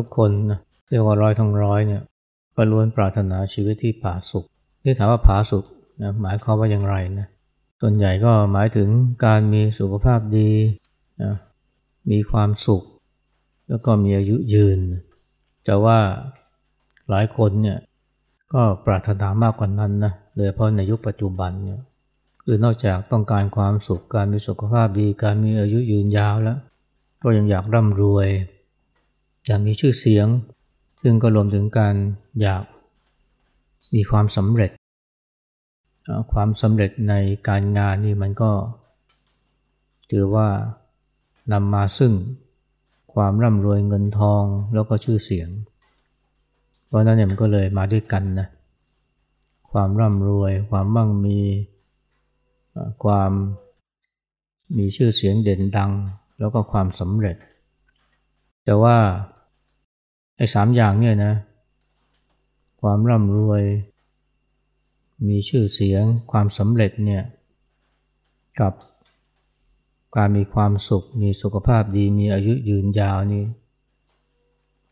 ทุกคนนะเรียกว่าร้อยทั้งร้อยเนี่ยก็ล้วนปรารถนาชีวิตที่ผาสุกที่ถามว่าผาสุกนะหมายความว่าอย่างไรนะส่วนใหญ่ก็หมายถึงการมีสุขภาพดีนะมีความสุข แล้วก็มีอายุยืน แต่ว่าหลายคนเนี่ยก็ปรารถนามากกว่านั้นนะโดยเฉพาะในยุคปัจจุบันเนี่ยคือนอกจากต้องการความสุขการมีสุขภาพดี การมีอายุยืนยาวแล้ว ก็ยังอยากร่ำรวย อยากมีชื่อเสียง ซึ่งก็รวมถึงการอยากมีความสำเร็จ ความสำเร็จในการงานนี่มันก็ถือว่านำมาซึ่งความร่ำรวยเงินทองแล้วก็ชื่อเสียง เพราะนั้นเนี่ยมันก็เลยมาด้วยกันนะ ความร่ำรวย ความมั่งมี ความมีชื่อเสียงเด่นดัง แล้วก็ความสำเร็จ แต่ว่าไอ้สามอย่างเนี่ยนะ ความร่ำรวย มีชื่อเสียง ความสำเร็จเนี่ย กับการมีความสุข มีสุขภาพดี มีอายุยืนยาวนี่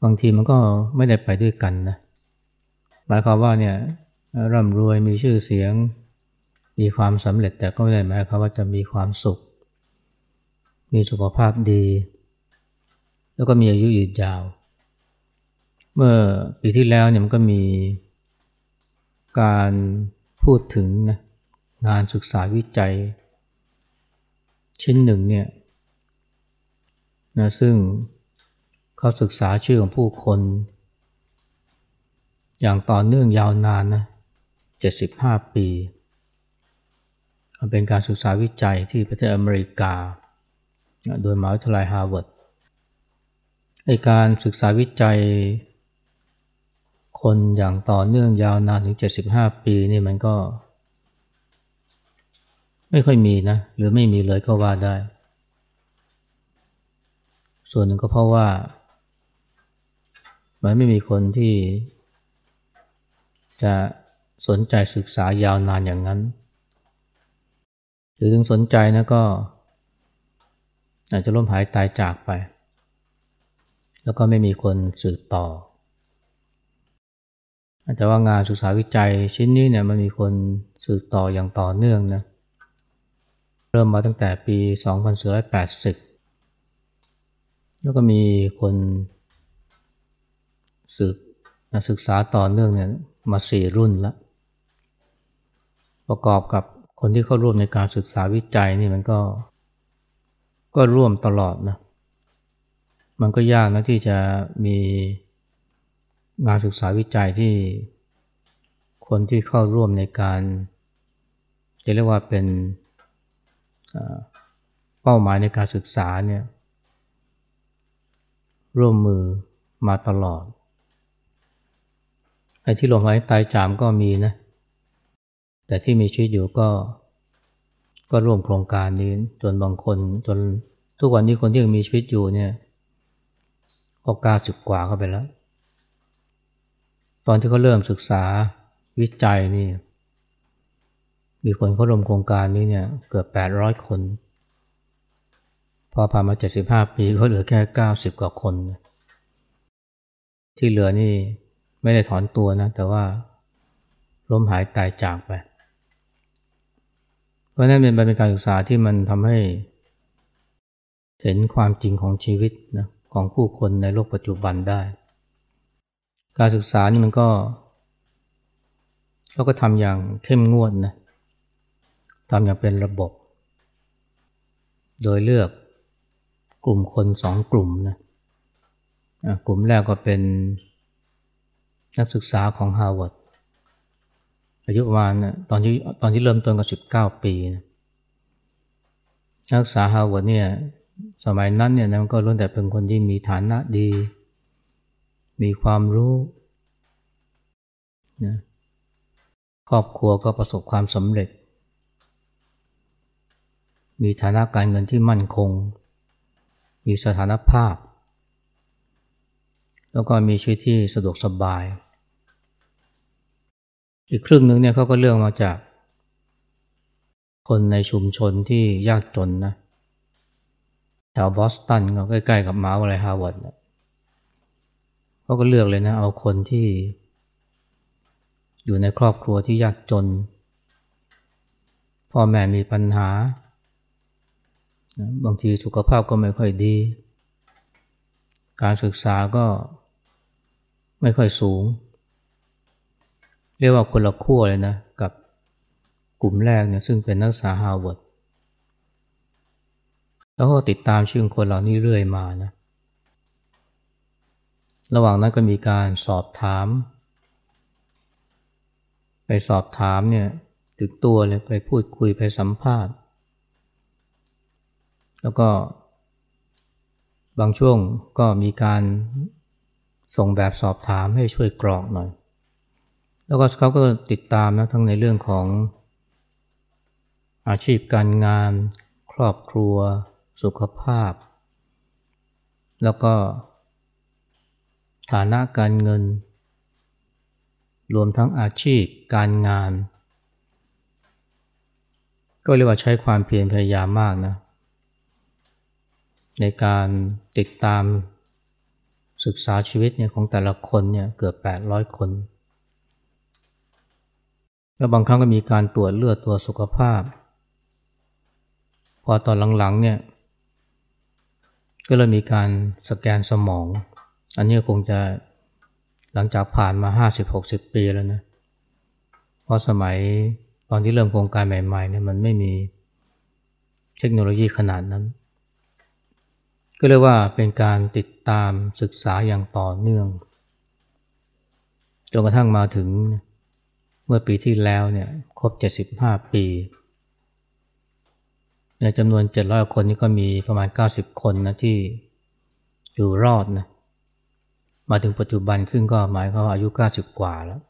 บางทีมันก็ไม่ได้ไปด้วยกันนะ หมายความว่าเนี่ยร่ำรวย มีชื่อเสียง มีความสำเร็จแต่ก็ไม่ได้หมายความว่าจะมีความสุข มีสุขภาพดี แล้วก็มีอายุยืนยาว เมื่อปีที่แล้วเนี่ยมันก็มีการพูดถึงนะงานศึกษาวิจัย ชิ้นหนึ่งเนี่ยนะซึ่งเขาศึกษาชื่อของผู้คน อย่างต่อเนื่องยาวนานนะ75 ปีเป็นการศึกษาวิจัยที่ประเทศอเมริกา โดยมหาวิทยาลัยฮาร์วาร์ด ในการศึกษาวิจัย คนอย่างต่อเนื่องยาวนานถึง 75 ปีนี่มันก็ ไม่ค่อยมีนะ หรือไม่มีเลยก็ว่าได้ ส่วนหนึ่งก็เพราะว่ามันไม่มีคนที่ จะสนใจศึกษายาวนานอย่างนั้น หรือถึงสนใจนะก็อาจจะล้มหายตายจากไป แล้วก็ไม่มีคนสืบต่อ แต่ว่างานศึกษาวิจัยชิ้นนี้เนี่ยมันมีคนสืบต่ออย่างต่อเนื่องนะเริ่มมาตั้งแต่ปี 2480 แล้วก็มีคนสืบนักศึกษาต่อเนื่องเนี่ยมาสี่รุ่นล้วประกอบกับคนที่เข้าร่วมในการศึกษาวิจัยนี่มันก็ ก็ร่วมตลอดนะ มันก็ยากนะที่จะมีงานศึกษาวิจัยที่คนที่เข้าร่วมในการ จะเรียกว่าเป็นเป้าหมายในการศึกษาเนี่ยร่วมมือมาตลอดไอ้ที่ลมหายตายจามก็มีนะ แต่ที่มีชีวิตอยู่ก็ ก็ร่วมโครงการนี้จนบางคนจนทุกวันนี้คนที่ยังมีชีวิตอยู่เนี่ย ก็เก้าสิบกว่าเข้าไปแล้ว ตอนที่เขาเริ่มศึกษาวิจัยนี่ มีคนเข้าร่วมโครงการนี้เนี่ยเกือบ800คน พอผ่านมา75ปีก็เหลือแค่90กว่าคน ที่เหลือนี่ไม่ได้ถอนตัวนะ แต่ว่าล้มหายตายจากไป เพราะนั้นเป็นการศึกษาที่มันทำให้เห็นความจริงของชีวิตนะ ของผู้คนในโลกปัจจุบันได้ การศึกษานี่มันก็เราก็ทำอย่างเข้มงวดนะทำอย่างเป็นระบบ โดยเลือกกลุ่มคนสองกลุ่มนะกลุ่มแรกก็เป็นนักศึกษาของฮาร์วาร์ดอายุประมาณตอนที่ตอนที่เริ่มต้นก็สิบเก้าปีนะนักศึกษาฮาร์วาร์ดเนี่ย สมัยนั้นเนี่ยนะมันก็ล้วนแต่เป็นคนที่มีฐานะดี มีความรู้นะครอบครัวก็ประสบความสำเร็จ มีฐานะการเงินที่มั่นคง มีสถานภาพ แล้วก็มีชีวิตที่สะดวกสบาย อีกครึ่งหนึ่งเนี่ยเขาก็เลือกมาจาก คนในชุมชนที่ยากจนนะแถวบอสตันก็ใกล้ๆกับมหาวิทยาลัยฮาร์วาร์ดเขาก็เลือกเลยนะ เอาคนที่ อยู่ในครอบครัวที่ยากจน พ่อแม่มีปัญหา บางทีสุขภาพก็ไม่ค่อยดี การศึกษาก็ไม่ค่อยสูง เรียกว่าคนละขั้วเลยนะ กับกลุ่มแรกเนี่ยซึ่งเป็นนักศึกษาฮาร์วาร์ด แล้วก็ติดตามชื่อคนเหล่านี้เรื่อยมานะ ระหว่างนั้นก็มีการสอบถาม ไปสอบถามเนี่ยถึงตัวเลยไปพูดคุยไปสัมภาษณ์ แล้วก็ บางช่วงก็มีการส่งแบบสอบถามให้ช่วยกรอกหน่อย แล้วก็เขาก็ติดตามนะทั้งในเรื่องของอาชีพการงาน ครอบครัว สุขภาพ แล้วก็ ฐานะการเงิน รวมทั้งอาชีพการงาน ก็เรียกว่าใช้ความเพียรพยายามมากนะ ในการติดตามศึกษาชีวิตเนี่ยของแต่ละคนเนี่ยเกือบ 800 คน แล้วบางครั้งก็มีการตรวจเลือดตัวสุขภาพ พอตอนหลังๆเนี่ย ก็เลยมีการสแกนสมอง อันนี้คงจะหลังจากผ่านมา 50-60 ปีแล้วนะ เพราะสมัยตอนที่เริ่มโครงการใหม่ๆเนี่ยมันไม่มีเทคโนโลยีขนาดนั้น ก็เรียกว่าเป็นการติดตามศึกษาอย่างต่อเนื่องจนกระทั่งมาถึงเมื่อปีที่แล้วเนี่ยครบ 75 ปี ในจำนวน 700 คนนี้ก็มีประมาณ 90 คนนะที่อยู่รอดนะมาถึงปัจจุบันซึ่งก็หมายเขาอายุ 90 กว่าแล้ว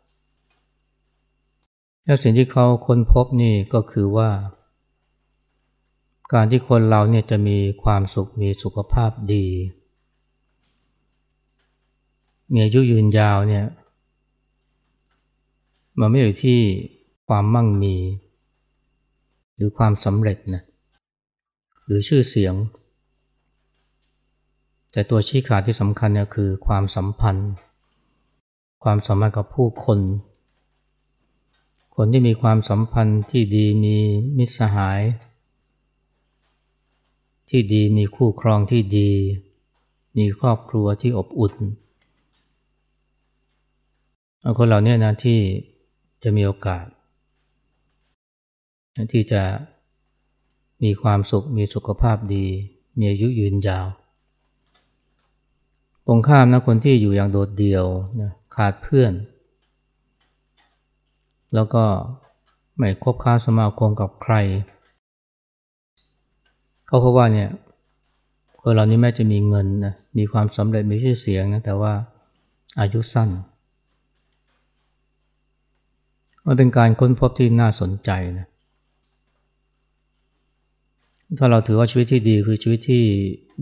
แล้วสิ่งที่เขาค้นพบนี่ก็คือว่า การที่คนเราเนี่ยจะมีความสุขมีสุขภาพดี มีอายุยืนยาวเนี่ยมันไม่อยู่ที่ความมั่งมี หรือความสำเร็จนะ หรือชื่อเสียง แต่ตัวชี้ขาดที่สำคัญเนี่ยคือความสัมพันธ์ ความสัมพันธ์กับผู้คน คนที่มีความสัมพันธ์ที่ดีมีมิตรสหาย ที่ดีมีคู่ครองที่ดี มีครอบครัวที่อบอุ่นคนเหล่านี้นะที่จะมีโอกาส ที่จะ มีความสุข มีสุขภาพดี มีอายุยืนยาว ตรงข้ามนะคนที่อยู่อย่างโดดเดี่ยวนะขาดเพื่อน แล้วก็ไม่คบค้าสมาคมกับใคร เขาพบว่าเนี่ยคนเรานี้แม้จะมีเงินนะ มีความสำเร็จ มีชื่อเสียงนะ แต่ว่าอายุสั้น มันเป็นการค้นพบที่น่าสนใจนะ ถ้าเราถือว่าชีวิตที่ดีคือชีวิตที่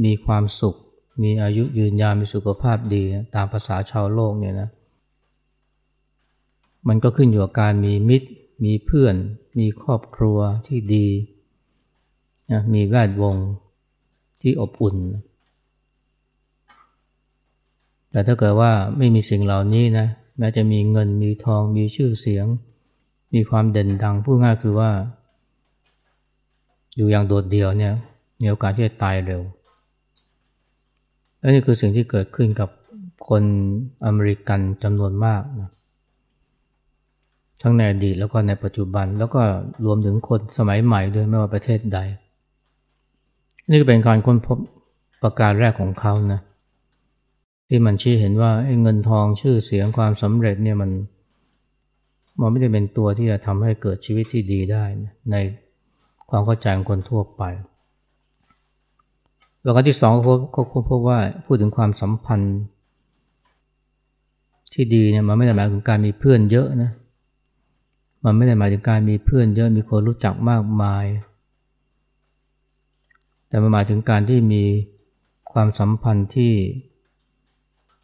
มีความสุข มีอายุยืนยาวมีสุขภาพดีตามภาษาชาวโลกเนี่ยนะมันก็ขึ้นอยู่กับการมีมิตร มีเพื่อน มีครอบครัวที่ดีนะมีแวดวงที่อบอุ่น แต่ถ้าเกิดว่าไม่มีสิ่งเหล่านี้นะแม้จะมีเงินมีทองมีชื่อเสียง มีความเด่นดังพูดง่ายคือว่า อยู่อย่างโดดเดี่ยวเนี่ยมีโอกาสที่จะตายเร็ว และนี่คือสิ่งที่เกิดขึ้นกับคนอเมริกันจำนวนมากนะทั้งในอดีตแล้วก็ในปัจจุบันแล้วก็รวมถึงคนสมัยใหม่ด้วยไม่ว่าประเทศใด นี่ก็เป็นการค้นพบประการแรกของเขานะที่มันชี้เห็นว่าเงินทองชื่อเสียงความสำเร็จเนี่ยมันมันไม่ได้เป็นตัวที่จะทำให้เกิดชีวิตที่ดีได้นะใน ความเข้าใจของคนทั่วไปประการที่สองก็ค้นพบว่าพูดถึงความสัมพันธ์ ที่ดีเนี่ยมันไม่ได้หมายถึงการมีเพื่อนเยอะนะมันไม่ได้หมายถึงการมีเพื่อนเยอะมีคนรู้จักมากมาย แต่มันหมายถึงการที่มีความสัมพันธ์ที่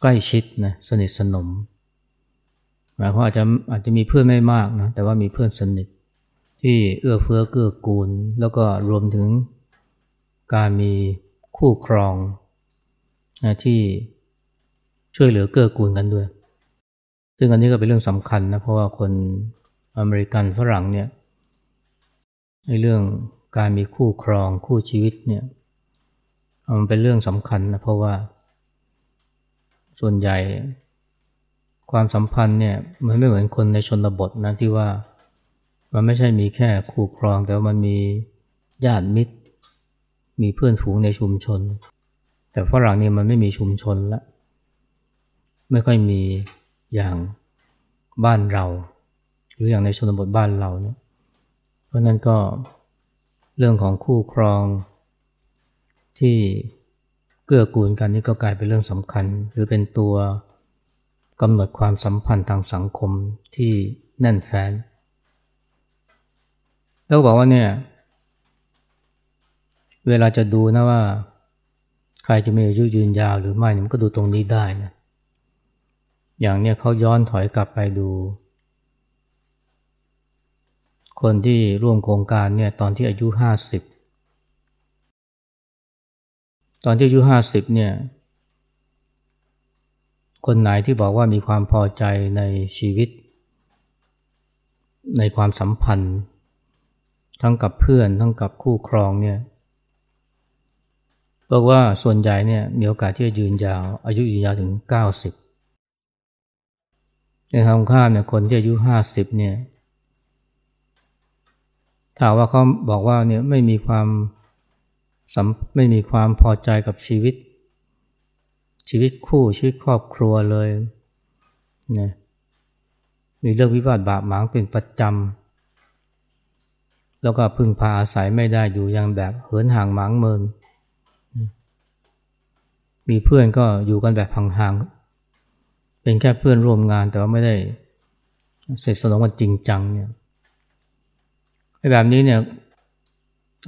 ใกล้ชิดนะสนิทสนมหมายความอาจจะอาจจะมีเพื่อนไม่มากนะแต่ว่ามีเพื่อนสนิท ที่เอื้อเฟื้อเกื้อกูล แล้วก็รวมถึงการมีคู่ครองนะที่ช่วยเหลือเกื้อกูลกันด้วย ซึ่งอันนี้ก็เป็นเรื่องสำคัญนะ เพราะว่าคนอเมริกันฝรั่งเนี่ยในเรื่องการมีคู่ครองคู่ชีวิตเนี่ยมันเป็นเรื่องสำคัญนะเพราะว่า ส่วนใหญ่ความสัมพันธ์เนี่ยมันไม่เหมือนคนในชนบทนะที่ว่า มันไม่ใช่มีแค่คู่ครอง แต่ว่ามันมีญาติมิตร มีเพื่อนฝูงในชุมชน แต่ฝรั่งนี่มันไม่มีชุมชนละ ไม่ค่อยมีอย่างบ้านเรา หรืออย่างในชนบทบ้านเราเนี่ย เพราะนั้นก็เรื่องของคู่ครองที่เกื้อกูลกันนี่ก็กลายเป็นเรื่องสำคัญ หรือเป็นตัวกำหนดความสัมพันธ์ทางสังคมที่แน่นแฟ้น แล้วบอกว่าเนี่ย เวลาจะดูนะว่า ใครจะมีอายุยืนยาวหรือไม่มันก็ดูตรงนี้ได้นะอย่างเนี้ยเขาย้อนถอยกลับไปดู คนที่ร่วมโครงการเนี่ยตอนที่อายุห้าสิบตอนที่อายุห้าสิบเนี่ย คนไหนที่บอกว่ามีความพอใจในชีวิต ในความสัมพันธ์ ทั้งกับเพื่อนทั้งกับคู่ครองเนี่ยบอกว่าส่วนใหญ่เนี่ยมีโอกาสที่จะยืนยาว อายุยืนยาวถึง 90 ในทางข้ามเนี่ยคนที่อายุ 50เนี่ยถามว่าเขาบอกว่าเนี่ยไม่มีความไม่มีความพอใจกับชีวิต ชีวิตคู่ชีวิตครอบครัวเลยนะมีเรื่องวิวาทบาปหมางเป็นประจำ แล้วก็พึ่งพาอาศัยไม่ได้อยู่อย่างแบบเหินห่างหมางเมิน มีเพื่อนก็อยู่กันแบบห่างๆ เป็นแค่เพื่อนร่วมงานแต่ว่าไม่ได้เสร็จสนองกันจริงจังเนี่ยแบบนี้เนี่ย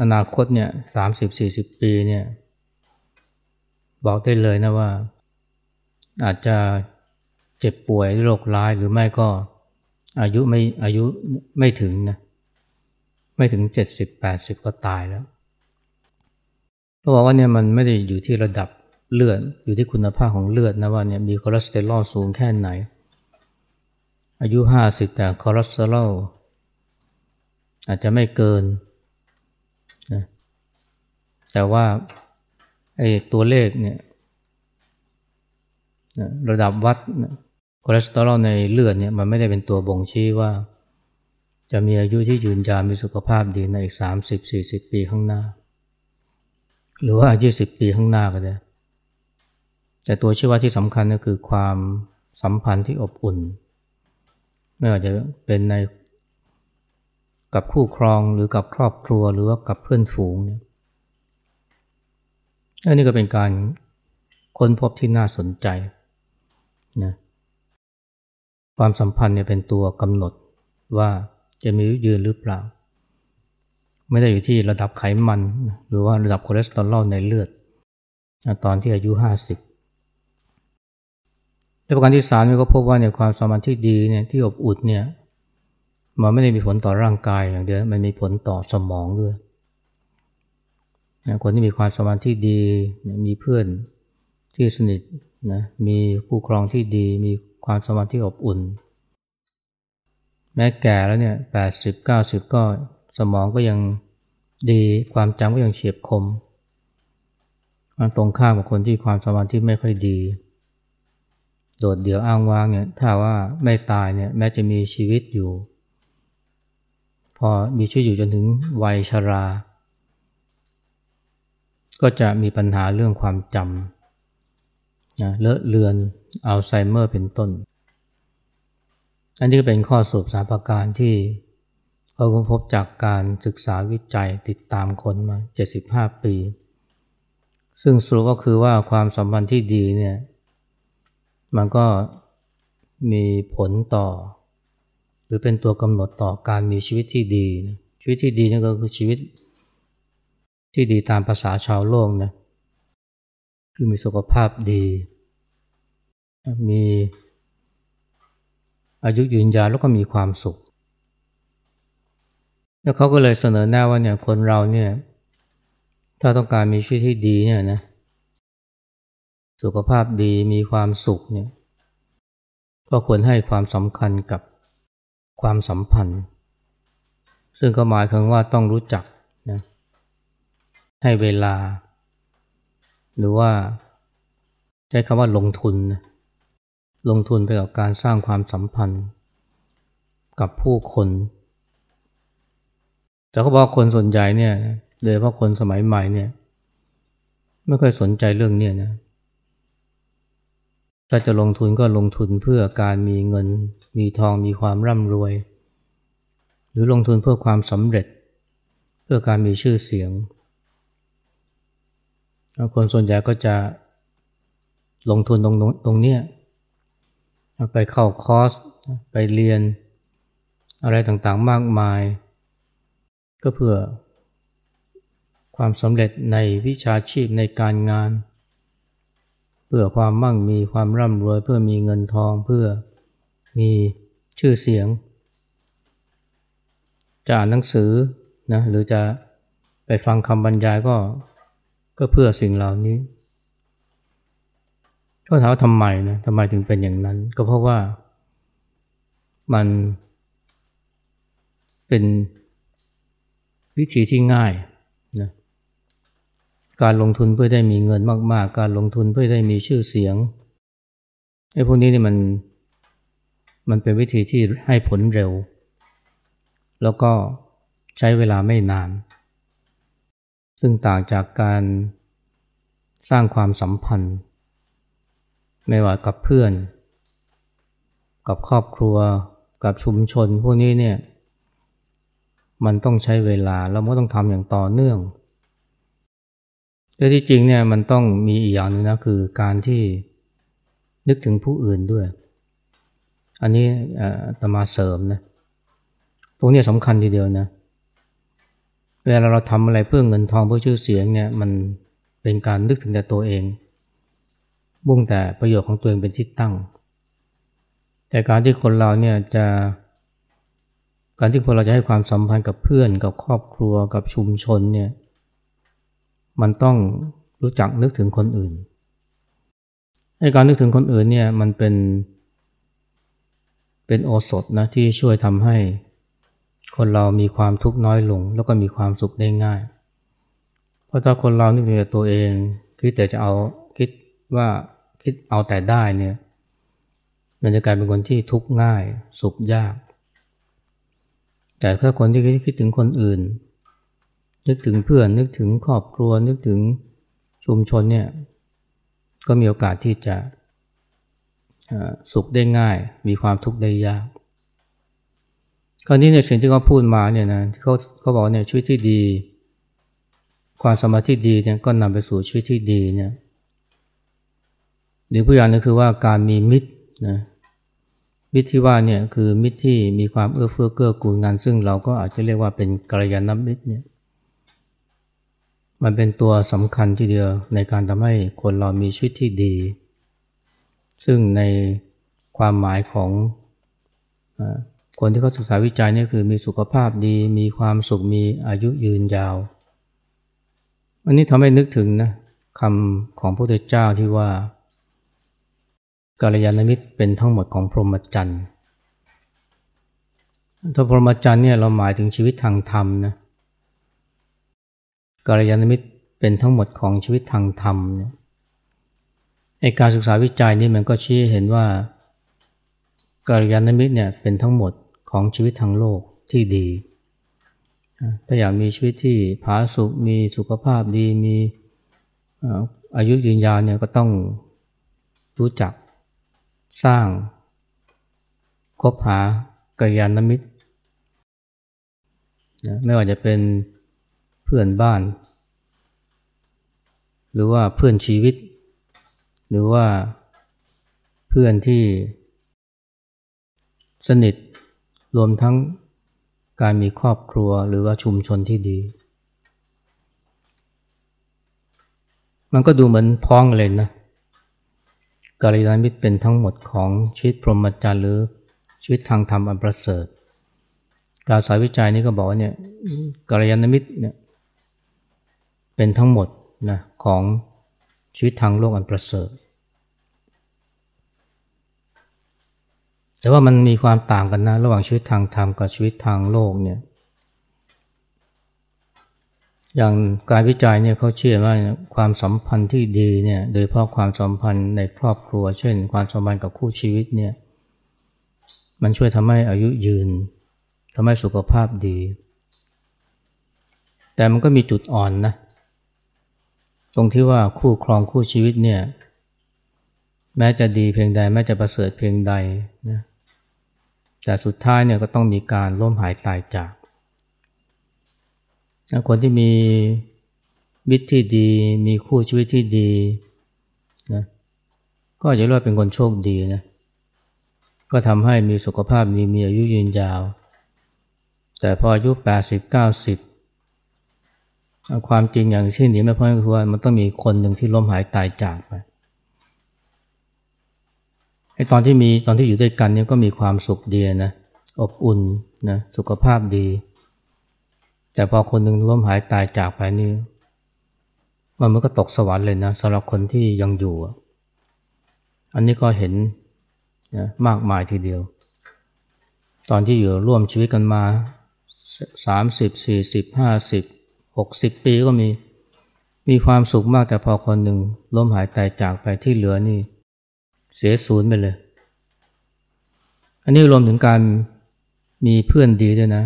อนาคตเนี่ยสามสิบสี่สิบปีเนี่ยบอกได้เลยนะว่า อาจจะเจ็บป่วยโรคร้ายหรือไม่ก็อายุไม่อายุไม่ถึงนะ ไม่ถึงเจ็ดสิบแปดสิบก็ตายแล้วเขาบอกว่าเนี่ยมันไม่ได้อยู่ที่ระดับเลือด อยู่ที่คุณภาพของเลือดนะว่าเนี่ยมีคอเลสเตอรอลสูงแค่ไหน อายุห้าสิบแต่คอเลสเตอรอลอาจจะไม่เกินนะแต่ว่าไอ้ตัวเลขเนี่ยระดับวัดคอเลสเตอรอลในเลือดเนี่ยมันไม่ได้เป็นตัวบ่งชี้ว่า จะมีอายุที่ยืนยาวมีสุขภาพดีในอีกสามสิบสี่สิบปีข้างหน้า หรือว่ายี่สิบปีข้างหน้าก็ได้ แต่ตัวชี้วัดที่สำคัญก็คือความสัมพันธ์ที่อบอุ่น ไม่ว่าจะเป็นในกับคู่ครองหรือกับครอบครัวหรือว่ากับเพื่อนฝูงเนี่ยอันนี้ก็เป็นการค้นพบที่น่าสนใจนะความสัมพันธ์เนี่ยเป็นตัวกำหนดว่า จะอายุยืนหรือเปล่า ไม่ได้อยู่ที่ระดับไขมัน หรือว่าระดับคอเลสเตอรอลในเลือด ตอนที่อายุ 50และประการที่สามเนี่ยก็พบว่าเนี่ยความสัมพันธ์ที่ดีเนี่ยที่อบอุ่นเนี่ยมันไม่ได้มีผลต่อร่างกายอย่างเดียว มันมีผลต่อสมองด้วยคนที่มีความสมพันที่ดี มีเพื่อนที่สนิทนะ มีคู่ครองที่ดี มีความสมพันที่อบอุ่น แม้แก่แล้วเนี่ยแปดสิบเก้าสิบก็สมองก็ยังดีความจำก็ยังเฉียบคมมันตรงข้ามกับคนที่ความสมพันธ์ที่ไม่ค่อยดี โดดเดี่ยวอ้างว้างเนี่ยถ้าว่าไม่ตายเนี่ยแม้จะมีชีวิตอยู่ พอมีชีวิตอยู่จนถึงวัยชรา ก็จะมีปัญหาเรื่องความจำนะเลอะเลือนอัลไซเมอร์เป็นต้น อันนี้ก็เป็นข้อสรุปสาประการที่เขาพบจากการศึกษาวิจัยติดตามคนมา 75 ปี ซึ่งสรุปก็คือว่าความสัมพันธ์ที่ดีเนี่ยมันก็มีผลต่อ หรือเป็นตัวกำหนดต่อการมีชีวิตที่ดีนะชีวิตที่ดีนั่นก็คือชีวิตที่ดีตามภาษาชาวโลกนะคือมีสุขภาพดี มี อายุยืนยาวแล้วก็มีความสุข แล้วเขาก็เลยเสนอแนะว่าเนี่ยคนเราเนี่ยถ้าต้องการมีชีวิตที่ดีเนี่ยนะสุขภาพดีมีความสุขเนี่ยก็ควรให้ความสำคัญกับความสัมพันธ์ ซึ่งก็หมายถึงว่าต้องรู้จักนะให้เวลา หรือว่าใช้คำว่าลงทุนนะ ลงทุนไปกับการสร้างความสัมพันธ์ กับผู้คน แต่เขาบอกคนส่วนใหญ่เนี่ยโดยเฉพาะคนสมัยใหม่เนี่ยไม่ค่อยสนใจเรื่องนี้นะถ้าจะลงทุนก็ลงทุนเพื่อการมีเงิน มีทองมีความร่ำรวย หรือลงทุนเพื่อความสำเร็จ เพื่อการมีชื่อเสียง คนส่วนใหญ่ก็จะลงทุนตรงตรงนี้ ไปเข้าคอร์สไปเรียน อะไรต่างๆมากมาย ก็เพื่อความสำเร็จในวิชาชีพในการงาน เพื่อความมั่งมีความร่ำรวยเพื่อมีเงินทองเพื่อมีชื่อเสียง จะอ่านหนังสือนะหรือจะไปฟังคำบรรยายก็ก็เพื่อสิ่งเหล่านี้ ก็ถามว่าทำไมนะทำไมถึงเป็นอย่างนั้น ก็เพราะว่ามันเป็นวิธีที่ง่ายนะการลงทุนเพื่อได้มีเงินมาก ๆ การลงทุนเพื่อได้มีชื่อเสียงไอ้พวกนี้นี่มันมันเป็นวิธีที่ให้ผลเร็ว แล้วก็ใช้เวลาไม่นาน ซึ่งต่างจากการสร้างความสัมพันธ์ ไม่ว่ากับเพื่อน กับครอบครัว กับชุมชนพวกนี้เนี่ยมันต้องใช้เวลาแล้วมันต้องทำอย่างต่อเนื่องแต่ที่จริงเนี่ยมันต้องมีอีกอย่างนึงนะคือการที่นึกถึงผู้อื่นด้วย อันนี้ตมาเสริมนะตรงนี้สำคัญทีเดียวนะเวลาเราทำอะไรเพื่อเงินทองเพื่อชื่อเสียงเนี่ยมันเป็นการนึกถึงแต่ตัวเอง มุ่งแต่ประโยชน์ของตัวเองเป็นที่ตั้ง แต่การที่คนเราเนี่ยจะการที่คนเราจะให้ความสัมพันธ์กับเพื่อนกับครอบครัวกับชุมชนเนี่ยมันต้องรู้จักนึกถึงคนอื่นให้การนึกถึงคนอื่นเนี่ยมันเป็น เป็นโอสถนะที่ช่วยทำให้ คนเรามีความทุกข์น้อยลง แล้วก็มีความสุขได้ง่าย เพราะถ้าคนเรานึกถึงตัวเอง คิดแต่จะเอาคิดว่า คิดเอาแต่ได้เนี่ย มันจะกลายเป็นคนที่ทุกข์ง่าย สุขยาก แต่ถ้าคนที่คิดถึงคนอื่น นึกถึงเพื่อน นึกถึงครอบครัว นึกถึงชุมชนเนี่ย ก็มีโอกาสที่จะสุขได้ง่าย มีความทุกข์ได้ยาก คราวนี้ในสิ่งที่เขาพูดมาเนี่ยนะเขาเขาบอกเนี่ยชีวิตที่ดี ความสมาธิดีเนี่ยก็นำไปสู่ชีวิตที่ดีเนี่ย รือผู้อย่างนึงคือว่าการมีมิตรนะมิตรที่ว่าเนี่ยคือมิตรที่มีความเอื้อเฟื้อเกื้อกูลงาน ซึ่งเราก็อาจจะเรียกว่าเป็นกัลยาณมิตรเนี่ยมันเป็นตัวสำคัญทีเดียวในการทำให้คนเรามีชีวิตที่ดี ซึ่งในความหมายของคนที่เขาศึกษาวิจัยนี่คือมีสุขภาพดี มีความสุขมีอายุยืนยาว อันนี้ทำให้นึกถึงนะคำของพระพุทธเจ้าที่ว่า กาลยานมิตรเป็นทั้งหมดของพรหมจรรย์ถ้าพรหมจรรย์เนี่ยเราหมายถึงชีวิตทางธรรมนะกัลยาณมิตรเป็นทั้งหมดของชีวิตทางธรรมเนี่ยไอการศึกษาวิจัยนี่มันก็ชี้เห็นว่ากัลยาณมิตรเนี่ยเป็นทั้งหมดของชีวิตทางโลกที่ดี ถ้าอยากมีชีวิตที่ผาสุกมีสุขภาพดีมีอายุยืนยาวเนี่ยก็ต้องรู้จัก สร้าง คบหากัลยาณมิตรไม่ว่าจะเป็นเพื่อนบ้าน หรือว่าเพื่อนชีวิต หรือว่าเพื่อนที่สนิทรวมทั้งการมีครอบครัวหรือว่าชุมชนที่ดี มันก็ดูเหมือนพ้องเลยนะ กาลยานมิตรเป็นทั้งหมดของชีวิตพรหมจรรย์หรือชีวิตทางธรรมอันประเสริฐ การสายวิจัยนี้ก็บอกว่าเนี่ยกาลยานมิตรเนี่ยเป็นทั้งหมดนะของชีวิตทางโลกอันประเสริฐ แต่ว่ามันมีความต่างกันนะระหว่างชีวิตทางธรรมกับชีวิตทางโลกเนี่ย อย่างการวิจัยเนี่ยเขาเชื่อว่าความสัมพันธ์ที่ดีเนี่ยโดยเพราะความสัมพันธ์ในครอบครัว เช่น ความสัมพันธ์กับคู่ชีวิตเนี่ยมันช่วยทำให้อายุยืนทำให้สุขภาพดี แต่มันก็มีจุดอ่อนนะตรงที่ว่าคู่ครองคู่ชีวิตเนี่ยแม้จะดีเพียงใดแม้จะประเสริฐเพียงใดนะแต่สุดท้ายเนี่ยก็ต้องมีการล้มหายตายจาก คนที่มีมิตรที่ดี มีคู่ชีวิตที่ดีนะก็จะเรียกว่าเป็นคนโชคดีนะก็ทำให้มีสุขภาพดีมีอายุยืนยาว แต่พออายุ 80 90 ความจริงอย่างที่หนีไม่พ้นคือว่ามันต้องมีคนหนึ่งที่ล้มหายตายจากไปไอตอนที่มีตอนที่อยู่ด้วยกันเนี่ยก็มีความสุขดีนะอบอุ่นนะสุขภาพดี แต่พอคนหนึ่งล้มหายตายจากไปนี่มันมันก็ตกสวรรค์เลยนะสำหรับคนที่ยังอยู่ อันนี้ก็เห็นนะมากมายทีเดียว ตอนที่อยู่ร่วมชีวิตกันมาสามสิบสี่สิบห้าสิบหกสิบปีก็มี มีความสุขมากแต่พอคนหนึ่งล้มหายตายจากไปที่เหลือนี่ เสียศูนย์ไปเลย อันนี้รวมถึงการมีเพื่อนดีด้วยนะ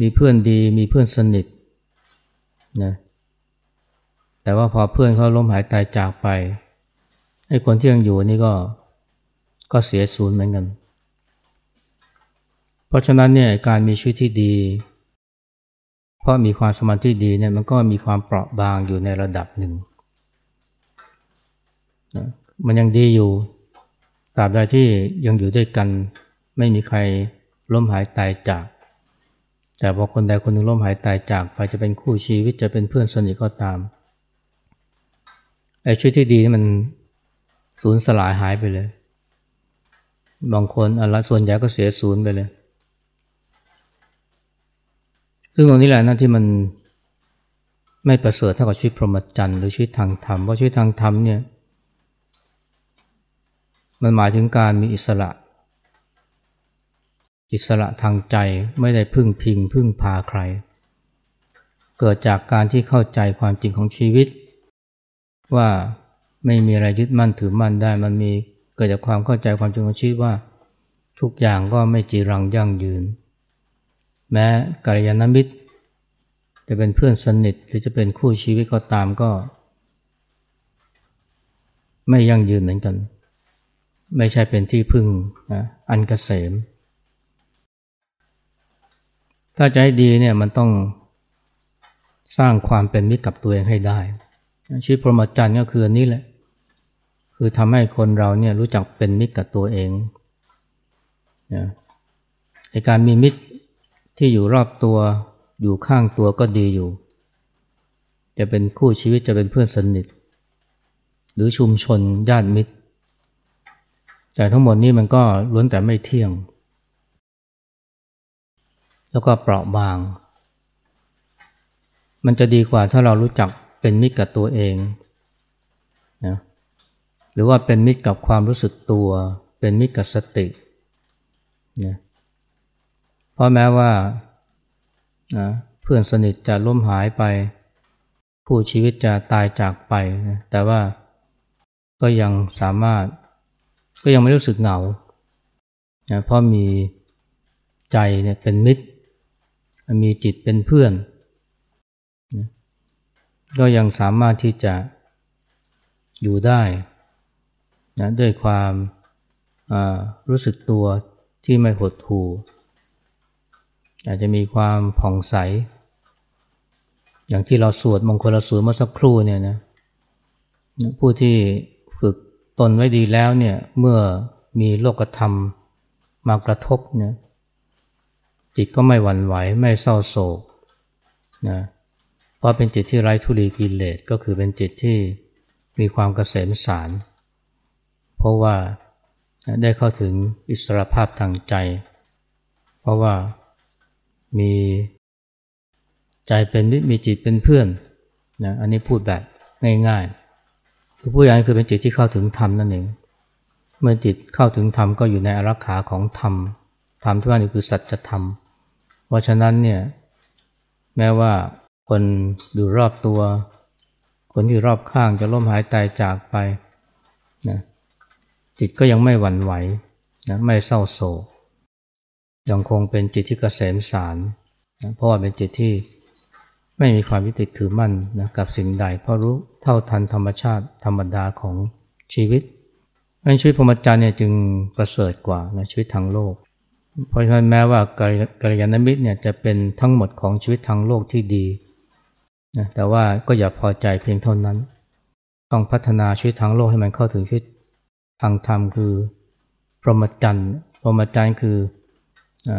มีเพื่อนดีมีเพื่อนสนิทนะแต่ว่าพอเพื่อนเขาล้มหายตายจากไปไอ้คนที่ยังอยู่นี่ก็ก็เสียศูนย์เหมือนกัน เพราะฉะนั้นเนี่ยการมีชีวิตที่ดี เพราะมีความสมาธิดีเนี่ยมันก็มีความเปราะบางอยู่ในระดับหนึ่งนะมันยังดีอยู่ตราบใดที่ยังอยู่ด้วยกัน ไม่มีใครล้มหายตายจาก แต่พอคนใดคนหนึ่งล้มหายตายจากไปจะเป็นคู่ชีวิตจะเป็นเพื่อนสนิทก็ตามไอ้ชีวิตที่ดีมันสูญสลายหายไปเลย บางคนอะไรส่วนใหญ่ก็เสียศูนย์ไปเลย ซึ่งตรงนี้แหละนะที่มันไม่ประเสริฐเท่ากับชีวิตพรหมจรรย์หรือชีวิตทางธรรมเพราะชีวิตทางธรรมเนี่ยมันหมายถึงการมีอิสระ อิสระทางใจไม่ได้พึ่งพิง พึ่งพาใคร เกิดจากการที่เข้าใจความจริงของชีวิต ว่าไม่มีอะไรยึดมั่นถือมั่นได้มันมีเกิดจากความเข้าใจความจริงของชีวิตว่า ทุกอย่างก็ไม่จีรังยั่งยืน แม้กัลยาณมิตร จะเป็นเพื่อนสนิทหรือจะเป็นคู่ชีวิตก็ตามก็ ไม่ยั่งยืนเหมือนกัน ไม่ใช่เป็นที่พึ่งนะอันกเกษม ถ้าจะให้ดีเนี่ยมันต้องสร้างความเป็นมิตรกับตัวเองให้ได้ ชีวิตพรหมจรรย์ก็คืออันนี้แหละ คือทำให้คนเราเนี่ยรู้จักเป็นมิตรกับตัวเองนะในการมีมิตรที่อยู่รอบตัวอยู่ข้างตัวก็ดีอยู่ จะเป็นคู่ชีวิตจะเป็นเพื่อนสนิท หรือชุมชนญาติมิตร แต่ทั้งหมดนี้มันก็ล้วนแต่ไม่เที่ยง แล้วก็เปราะบาง มันจะดีกว่าถ้าเรารู้จักเป็นมิตรกับตัวเองนะหรือว่าเป็นมิตรกับความรู้สึกตัว เป็นมิตรกับสตินะเพราะแม้ว่านะเพื่อนสนิทจะล้มหายไป ผู้ชีวิตจะตายจากไปนะแต่ว่าก็ยังสามารถก็ยังไม่รู้สึกเหงานะเพราะมีใจเนี่ยเป็นมิตร มีจิตเป็นเพื่อนนะก็ยังสามารถที่จะอยู่ได้นะด้วยความรู้สึกตัวที่ไม่หดหู่อาจจะมีความผ่องใส อย่างที่เราสวดมงคลสูตรเมื่อสักครู่เนี่ยนะผู้ที่ฝึกตนไว้ดีแล้วเนี่ยเมื่อมีโลกธรรมมากระทบเนี่ย จิตก็ไม่หวั่นไหวไม่เศร้าโศกนะเพราะเป็นจิตที่ไร้ทุลีกิเลสก็คือเป็นจิตที่มีความเกษมสาร เพราะว่าได้เข้าถึงอิสรภาพทางใจ เพราะว่ามีใจเป็นมิตรมีจิตเป็นเพื่อนนะอันนี้พูดแบบง่ายๆ คือผู้ใหญ่คือเป็นจิตที่เข้าถึงธรรมนั่นเอง เมื่อจิตเข้าถึงธรรมก็อยู่ในอารักขาของธรรม ธรรมที่ว่านี่คือสัจธรรม ราะฉะนั้นเนี่ยแม้ว่าคนอยู่รอบตัว คนที่รอบข้างจะล้มหายตายจากไปนะจิตก็ยังไม่หวั่นไหวนะไม่เศร้าโศกยังคงเป็นจิตที่เกษมสารนะเพราะว่าเป็นจิตที่ไม่มีความยึดติดถือมั่นนะกับสิ่งใด เพราะรู้เท่าทันธรรมชาติธรรมดาของชีวิตชีวิตพรหมจรรย์เนี่ยจึงประเสริฐกว่านะชีวิตทางโลก เพราะฉะนั้นแม้ว่ากัลยาณมิตรเนี่ยจะเป็นทั้งหมดของชีวิตทางโลกที่ดีนะแต่ว่าก็อย่าพอใจเพียงเท่านั้น ต้องพัฒนาชีวิตทางโลกให้มันเข้าถึงชีวิตทางธรรมคือพรหมจรรย์พรหมจรรย์คืออ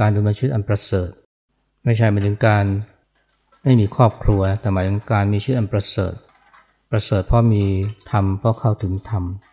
การดำเนินชีวิตอันประเสริฐ ไม่ใช่หมายถึงการไม่มีครอบครัวแต่หมายถึงการมีชีวิตอันประเสริฐ ประเสริฐเพราะมีธรรมเพราะเข้าถึงธรรม